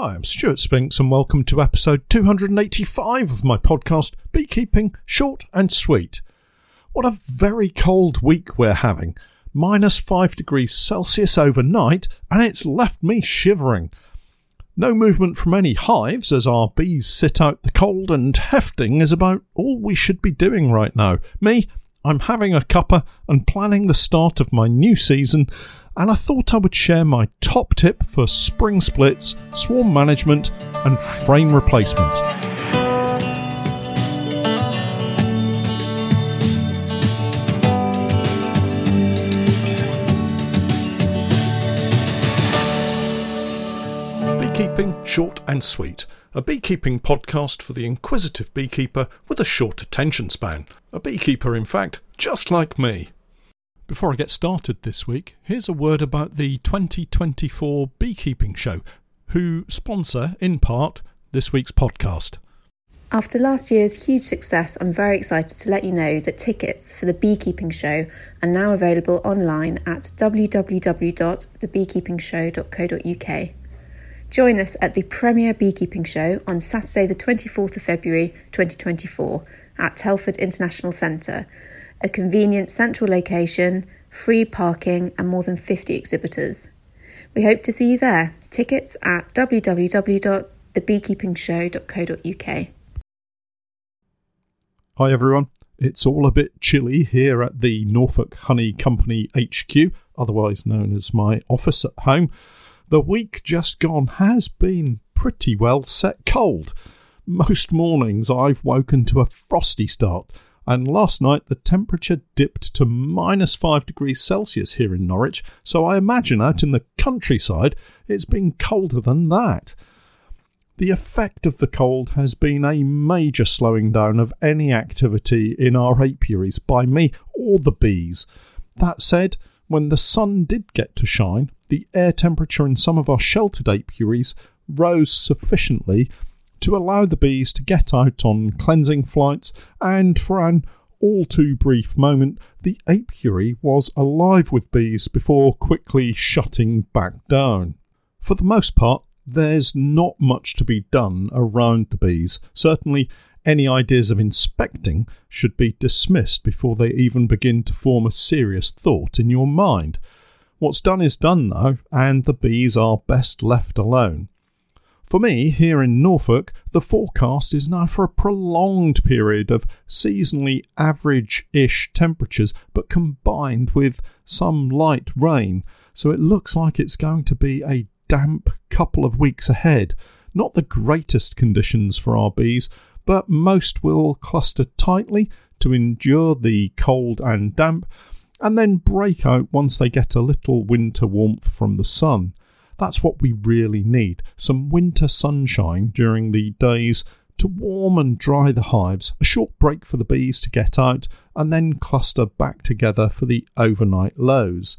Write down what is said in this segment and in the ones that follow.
Hi, I'm Stewart Spinks, and welcome to episode 285 of my podcast, Beekeeping Short and Sweet. What a very cold week we're having. Minus 5 degrees Celsius overnight, and it's left me shivering. No movement from any hives as our bees sit out the cold, and hefting is about all we should be doing right now. Me, I'm having a cuppa and planning the start of my new season, and I thought I would share my top tip for spring splits, swarm management, and frame replacement. Beekeeping Short and Sweet, a beekeeping podcast for the inquisitive beekeeper with a short attention span. A beekeeper, in fact, just like me. Before I get started this week, here's a word about the 2024 Beekeeping Show, who sponsor, in part, this week's podcast. After last year's huge success, I'm very excited to let you know that tickets for the Beekeeping Show are now available online at www.thebeekeepingshow.co.uk. Join us at the premier Beekeeping Show on Saturday, the 24th of February 2024 at Telford International Centre a convenient central location, free parking, and more than 50 exhibitors. We hope to see you there. Tickets at www.thebeekeepingshow.co.uk. Hi everyone. It's all a bit chilly here at the Norfolk Honey Company HQ, otherwise known as my office at home. The week just gone has been pretty well set cold. Most mornings I've woken to a frosty start and last night the temperature dipped to minus 5 degrees Celsius here in Norwich, so I imagine out in the countryside it's been colder than that. The effect of the cold has been a major slowing down of any activity in our apiaries by me or the bees. That said, when the sun did get to shine, the air temperature in some of our sheltered apiaries rose sufficiently to allow the bees to get out on cleansing flights, and for an all too brief moment, the apiary was alive with bees before quickly shutting back down. For the most part, there's not much to be done around the bees. Certainly, any ideas of inspecting should be dismissed before they even begin to form a serious thought in your mind. What's done is done, though, and the bees are best left alone. For me, here in Norfolk, the forecast is now for a prolonged period of seasonally average ish temperatures, but combined with some light rain, so it looks like it's going to be a damp couple of weeks ahead. Not the greatest conditions for our bees, but most will cluster tightly to endure the cold and damp, and then break out once they get a little winter warmth from the sun. That's what we really need some winter sunshine during the days to warm and dry the hives, a short break for the bees to get out, and then cluster back together for the overnight lows.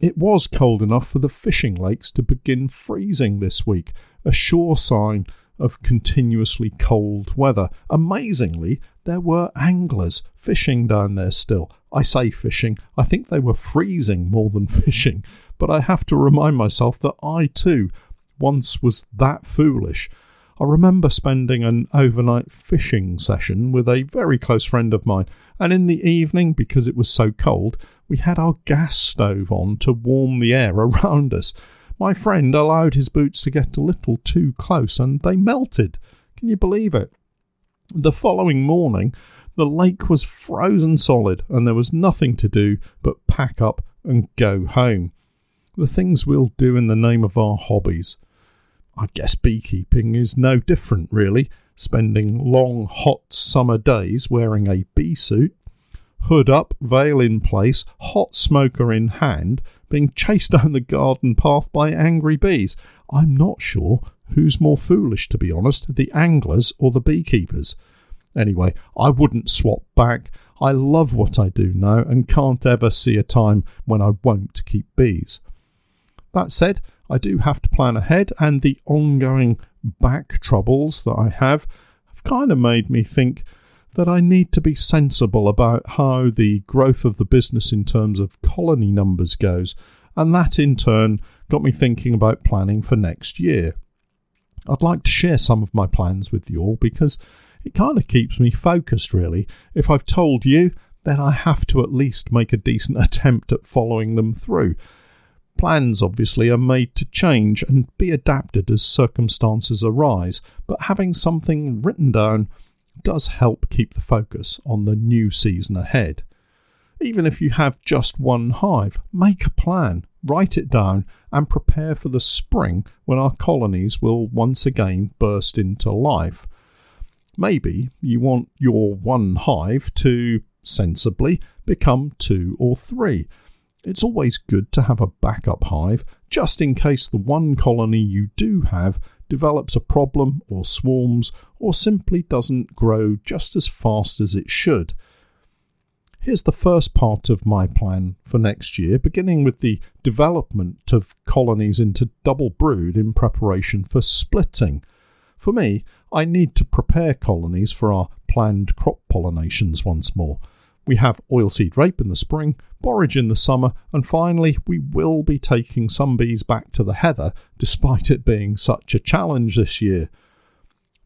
It was cold enough for the fishing lakes to begin freezing this week, a sure sign of continuously cold weather. Amazingly, there were anglers fishing down there still. I say fishing, I think they were freezing more than fishing, but I have to remind myself that I too once was that foolish. I remember spending an overnight fishing session with a very close friend of mine, and in the evening, because it was so cold, we had our gas stove on to warm the air around us. My friend allowed his boots to get a little too close and they melted. Can you believe it? The following morning, the lake was frozen solid and there was nothing to do but pack up and go home. The things we'll do in the name of our hobbies. I guess beekeeping is no different, really, spending long, hot summer days wearing a bee suit, hood up, veil in place, hot smoker in hand, being chased down the garden path by angry bees. I'm not sure who's more foolish, to be honest, the anglers or the beekeepers. Anyway, I wouldn't swap back. I love what I do now and can't ever see a time when I won't keep bees. That said, I do have to plan ahead, and the ongoing back troubles that I have have kind of made me think that I need to be sensible about how the growth of the business in terms of colony numbers goes, and that in turn got me thinking about planning for next year. I'd like to share some of my plans with you all because it kind of keeps me focused, really. If I've told you, then I have to at least make a decent attempt at following them through. Plans, obviously, are made to change and be adapted as circumstances arise, but having something written down does help keep the focus on the new season ahead. Even if you have just one hive, make a plan, write it down, and prepare for the spring when our colonies will once again burst into life. Maybe you want your one hive to sensibly become two or three. It's always good to have a backup hive just in case the one colony you do have develops a problem or swarms or simply doesn't grow just as fast as it should. Here's the first part of my plan for next year, beginning with the development of colonies into double brood in preparation for splitting. For me, I need to prepare colonies for our planned crop pollinations once more. We have oilseed rape in the spring, borage in the summer, and finally, we will be taking some bees back to the heather, despite it being such a challenge this year.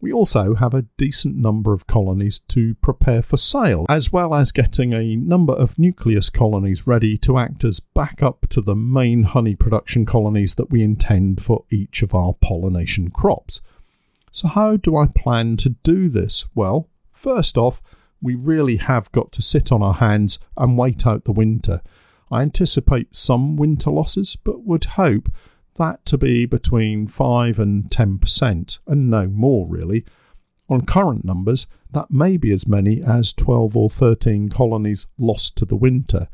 We also have a decent number of colonies to prepare for sale, as well as getting a number of nucleus colonies ready to act as backup to the main honey production colonies that we intend for each of our pollination crops. So, how do I plan to do this? Well, first off, we really have got to sit on our hands and wait out the winter. I anticipate some winter losses, but would hope that to be between 5 and 10%, and no more really. On current numbers, that may be as many as 12 or 13 colonies lost to the winter.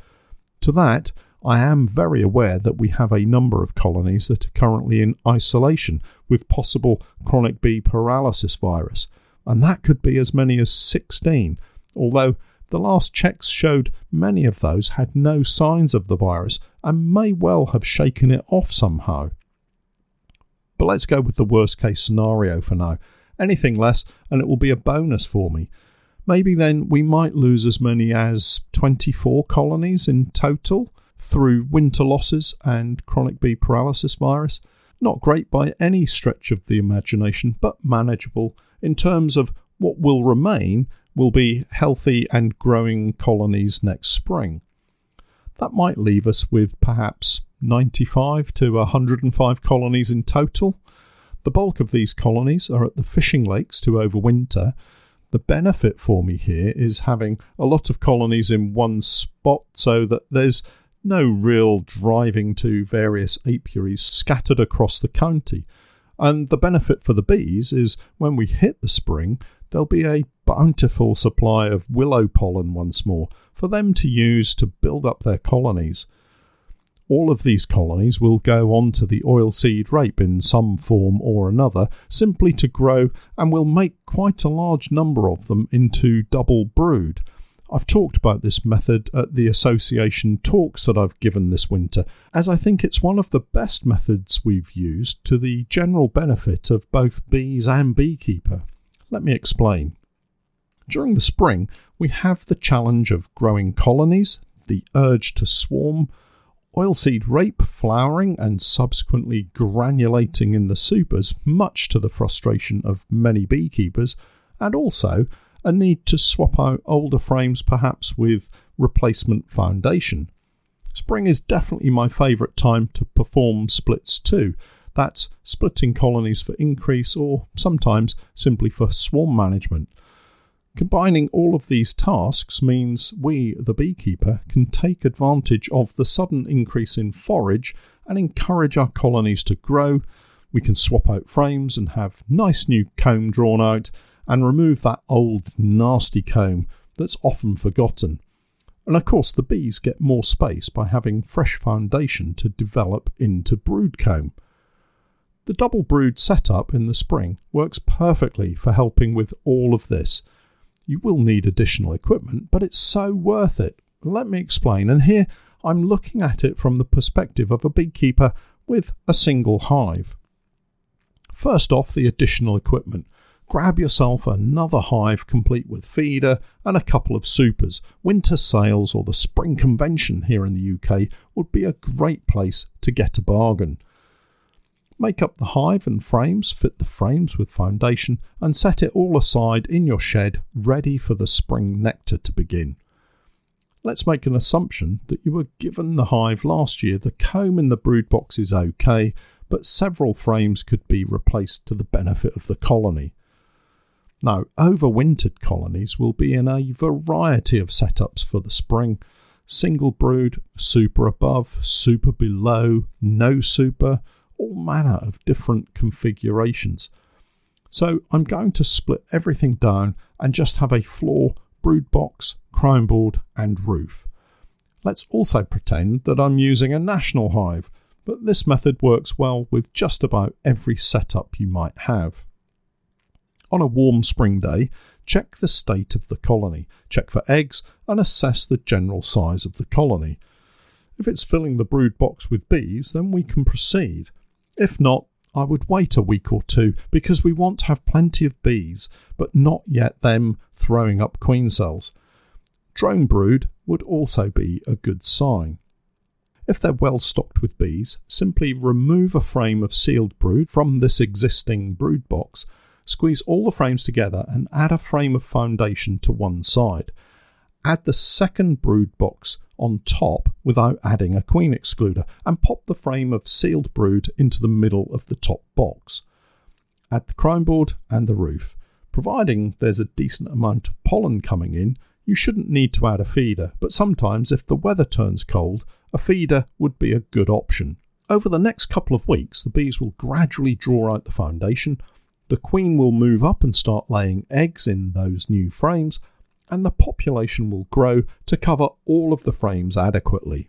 To that, I am very aware that we have a number of colonies that are currently in isolation with possible chronic bee paralysis virus, and that could be as many as 16, although the last checks showed many of those had no signs of the virus and may well have shaken it off somehow. But let's go with the worst case scenario for now. Anything less, and it will be a bonus for me. Maybe then we might lose as many as 24 colonies in total through winter losses and chronic bee paralysis virus. Not great by any stretch of the imagination, but manageable in terms of what will remain will be healthy and growing colonies next spring. That might leave us with perhaps 95 to 105 colonies in total. The bulk of these colonies are at the fishing lakes to overwinter. The benefit for me here is having a lot of colonies in one spot so that there's no real driving to various apiaries scattered across the county. And the benefit for the bees is when we hit the spring, there'll be a bountiful supply of willow pollen once more for them to use to build up their colonies. All of these colonies will go on to the oilseed rape in some form or another, simply to grow, and will make quite a large number of them into double brood. I've talked about this method at the association talks that I've given this winter, as I think it's one of the best methods we've used to the general benefit of both bees and beekeeper. Let me explain. During the spring, we have the challenge of growing colonies, the urge to swarm, oilseed rape flowering and subsequently granulating in the supers, much to the frustration of many beekeepers, and also a need to swap out older frames perhaps with replacement foundation. Spring is definitely my favourite time to perform splits too, that's splitting colonies for increase or sometimes simply for swarm management. Combining all of these tasks means we, the beekeeper, can take advantage of the sudden increase in forage and encourage our colonies to grow. We can swap out frames and have nice new comb drawn out and remove that old nasty comb that's often forgotten. And of course, the bees get more space by having fresh foundation to develop into brood comb. The double brood setup in the spring works perfectly for helping with all of this. You will need additional equipment, but it's so worth it. Let me explain, and here I'm looking at it from the perspective of a beekeeper with a single hive. First off, the additional equipment. Grab yourself another hive complete with feeder and a couple of supers. Winter sales or the spring convention here in the UK would be a great place to get a bargain. Make up the hive and frames, fit the frames with foundation, and set it all aside in your shed ready for the spring nectar to begin. Let's make an assumption that you were given the hive last year. The comb in the brood box is okay, but several frames could be replaced to the benefit of the colony. Now, overwintered colonies will be in a variety of setups for the spring single brood, super above, super below, no super, all manner of different configurations. So I'm going to split everything down and just have a floor, brood box, crown board, and roof. Let's also pretend that I'm using a national hive, but this method works well with just about every setup you might have. On a warm spring day, check the state of the colony, check for eggs, and assess the general size of the colony. If it's filling the brood box with bees, then we can proceed. If not, I would wait a week or two because we want to have plenty of bees, but not yet them throwing up queen cells. Drone brood would also be a good sign. If they're well stocked with bees, simply remove a frame of sealed brood from this existing brood box Squeeze all the frames together and add a frame of foundation to one side. Add the second brood box on top without adding a queen excluder and pop the frame of sealed brood into the middle of the top box. Add the crown board and the roof. Providing there's a decent amount of pollen coming in, you shouldn't need to add a feeder, but sometimes if the weather turns cold, a feeder would be a good option. Over the next couple of weeks, the bees will gradually draw out the foundation, the queen will move up and start laying eggs in those new frames, and the population will grow to cover all of the frames adequately.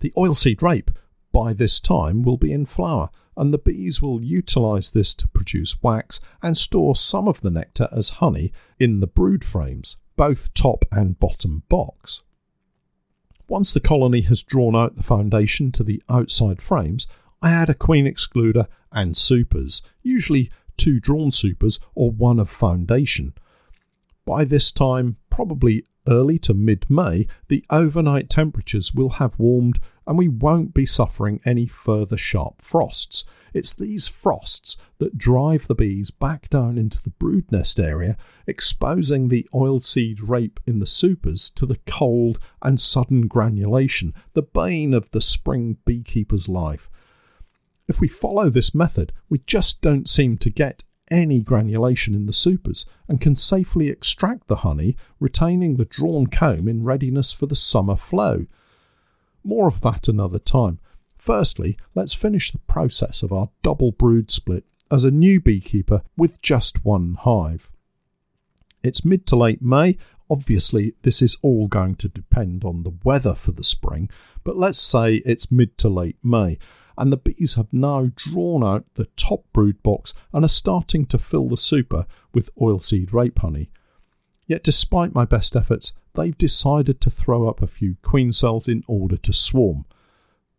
The oilseed rape by this time will be in flower, and the bees will utilize this to produce wax and store some of the nectar as honey in the brood frames, both top and bottom box. Once the colony has drawn out the foundation to the outside frames, I add a queen excluder and supers, usually two drawn supers or one of foundation. By this time, probably early to mid May, the overnight temperatures will have warmed and we won't be suffering any further sharp frosts. It's these frosts that drive the bees back down into the brood nest area, exposing the oilseed rape in the supers to the cold and sudden granulation, the bane of the spring beekeeper's life. If we follow this method, we just don't seem to get any granulation in the supers and can safely extract the honey, retaining the drawn comb in readiness for the summer flow. More of that another time. Firstly, let's finish the process of our double brood split as a new beekeeper with just one hive. It's mid to late May. Obviously, this is all going to depend on the weather for the spring, but let's say it's mid to late May and the bees have now drawn out the top brood box and are starting to fill the super with oilseed rape honey. Yet, despite my best efforts, they've decided to throw up a few queen cells in order to swarm.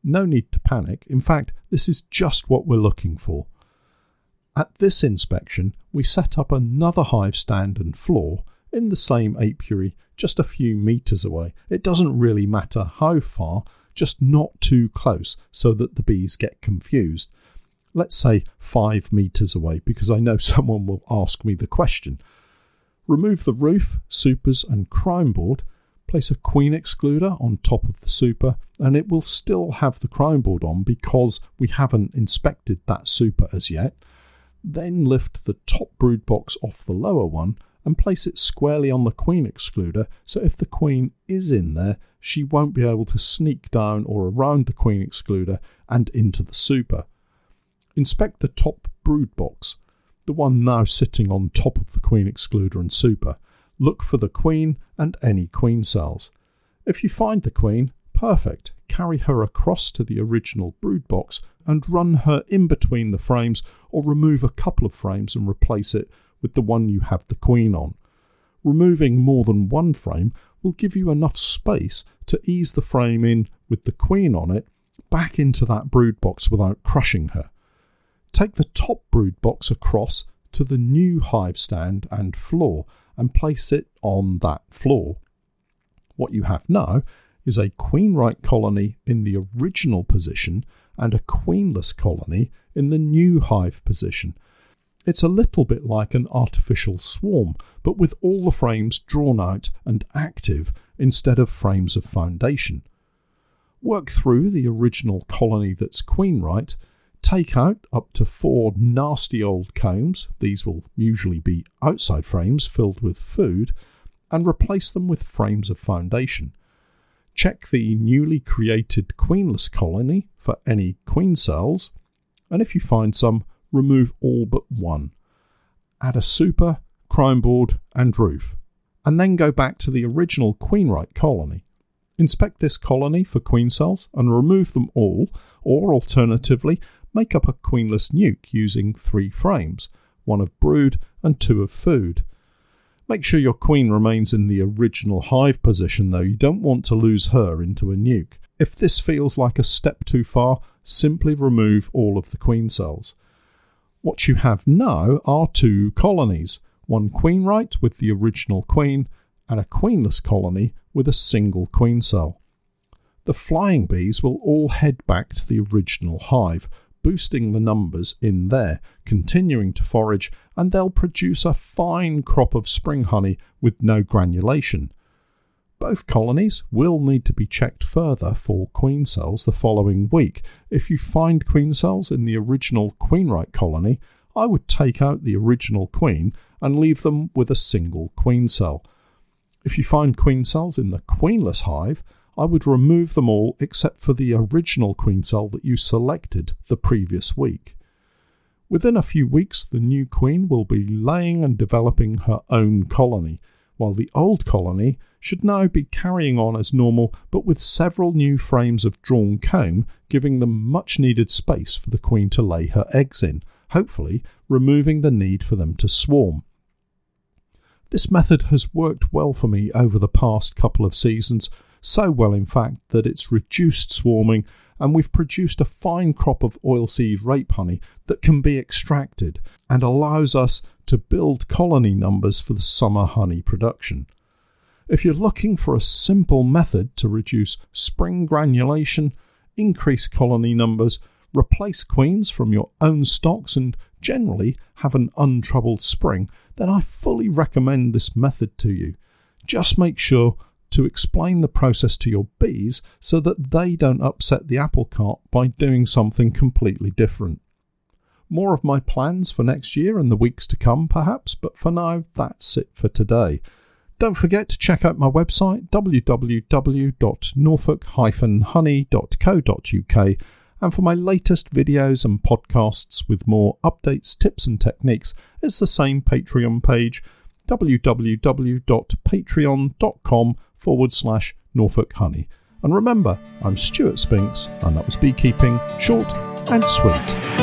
No need to panic, in fact, this is just what we're looking for. At this inspection, we set up another hive stand and floor in the same apiary just a few metres away. It doesn't really matter how far, just not too close so that the bees get confused. Let's say five metres away, because I know someone will ask me the question. Remove the roof, supers, and crown board. Place a queen excluder on top of the super, and it will still have the crown board on because we haven't inspected that super as yet. Then lift the top brood box off the lower one and place it squarely on the queen excluder so if the queen is in there, she won't be able to sneak down or around the queen excluder and into the super. Inspect the top brood box, the one now sitting on top of the queen excluder and super. Look for the queen and any queen cells. If you find the queen, perfect. Carry her across to the original brood box and run her in between the frames or remove a couple of frames and replace it with the one you have the queen on. Removing more than one frame will give you enough space to ease the frame in with the queen on it back into that brood box without crushing her. Take the top brood box across to the new hive stand and floor and place it on that floor. What you have now is a queen right colony in the original position and a queenless colony in the new hive position. It's a little bit like an artificial swarm, but with all the frames drawn out and active instead of frames of foundation. Work through the original colony that's queen right, take out up to four nasty old combs, these will usually be outside frames filled with food, and replace them with frames of foundation. Check the newly created queenless colony for any queen cells, and if you find some, remove all but one. Add a super, crown board, and roof, and then go back to the original queen-right colony. Inspect this colony for queen cells and remove them all, or alternatively, make up a queenless nuke using three frames one of brood and two of food. Make sure your queen remains in the original hive position though, you don't want to lose her into a nuke. If this feels like a step too far, simply remove all of the queen cells. What you have now are two colonies one queen right with the original queen, and a queenless colony with a single queen cell. The flying bees will all head back to the original hive, boosting the numbers in there, continuing to forage, and they'll produce a fine crop of spring honey with no granulation. Both colonies will need to be checked further for queen cells the following week. If you find queen cells in the original queen right colony, I would take out the original queen and leave them with a single queen cell. If you find queen cells in the queenless hive, I would remove them all except for the original queen cell that you selected the previous week. Within a few weeks, the new queen will be laying and developing her own colony while the old colony should now be carrying on as normal but with several new frames of drawn comb giving them much needed space for the queen to lay her eggs in, hopefully removing the need for them to swarm. This method has worked well for me over the past couple of seasons, so well in fact that it's reduced swarming and we've produced a fine crop of oilseed rape honey that can be extracted and allows us to build colony numbers for the summer honey production. If you're looking for a simple method to reduce spring granulation, increase colony numbers, replace queens from your own stocks, and generally have an untroubled spring, then I fully recommend this method to you. Just make sure to explain the process to your bees so that they don't upset the apple cart by doing something completely different. More of my plans for next year and the weeks to come, perhaps, but for now, that's it for today. Don't forget to check out my website www.norfolk-honey.co.uk and for my latest videos and podcasts with more updates, tips and techniques, it's the same Patreon page www.patreon.com forward slash Norfolk Honey. And remember, I'm Stewart Spinks, and that was beekeeping short and sweet.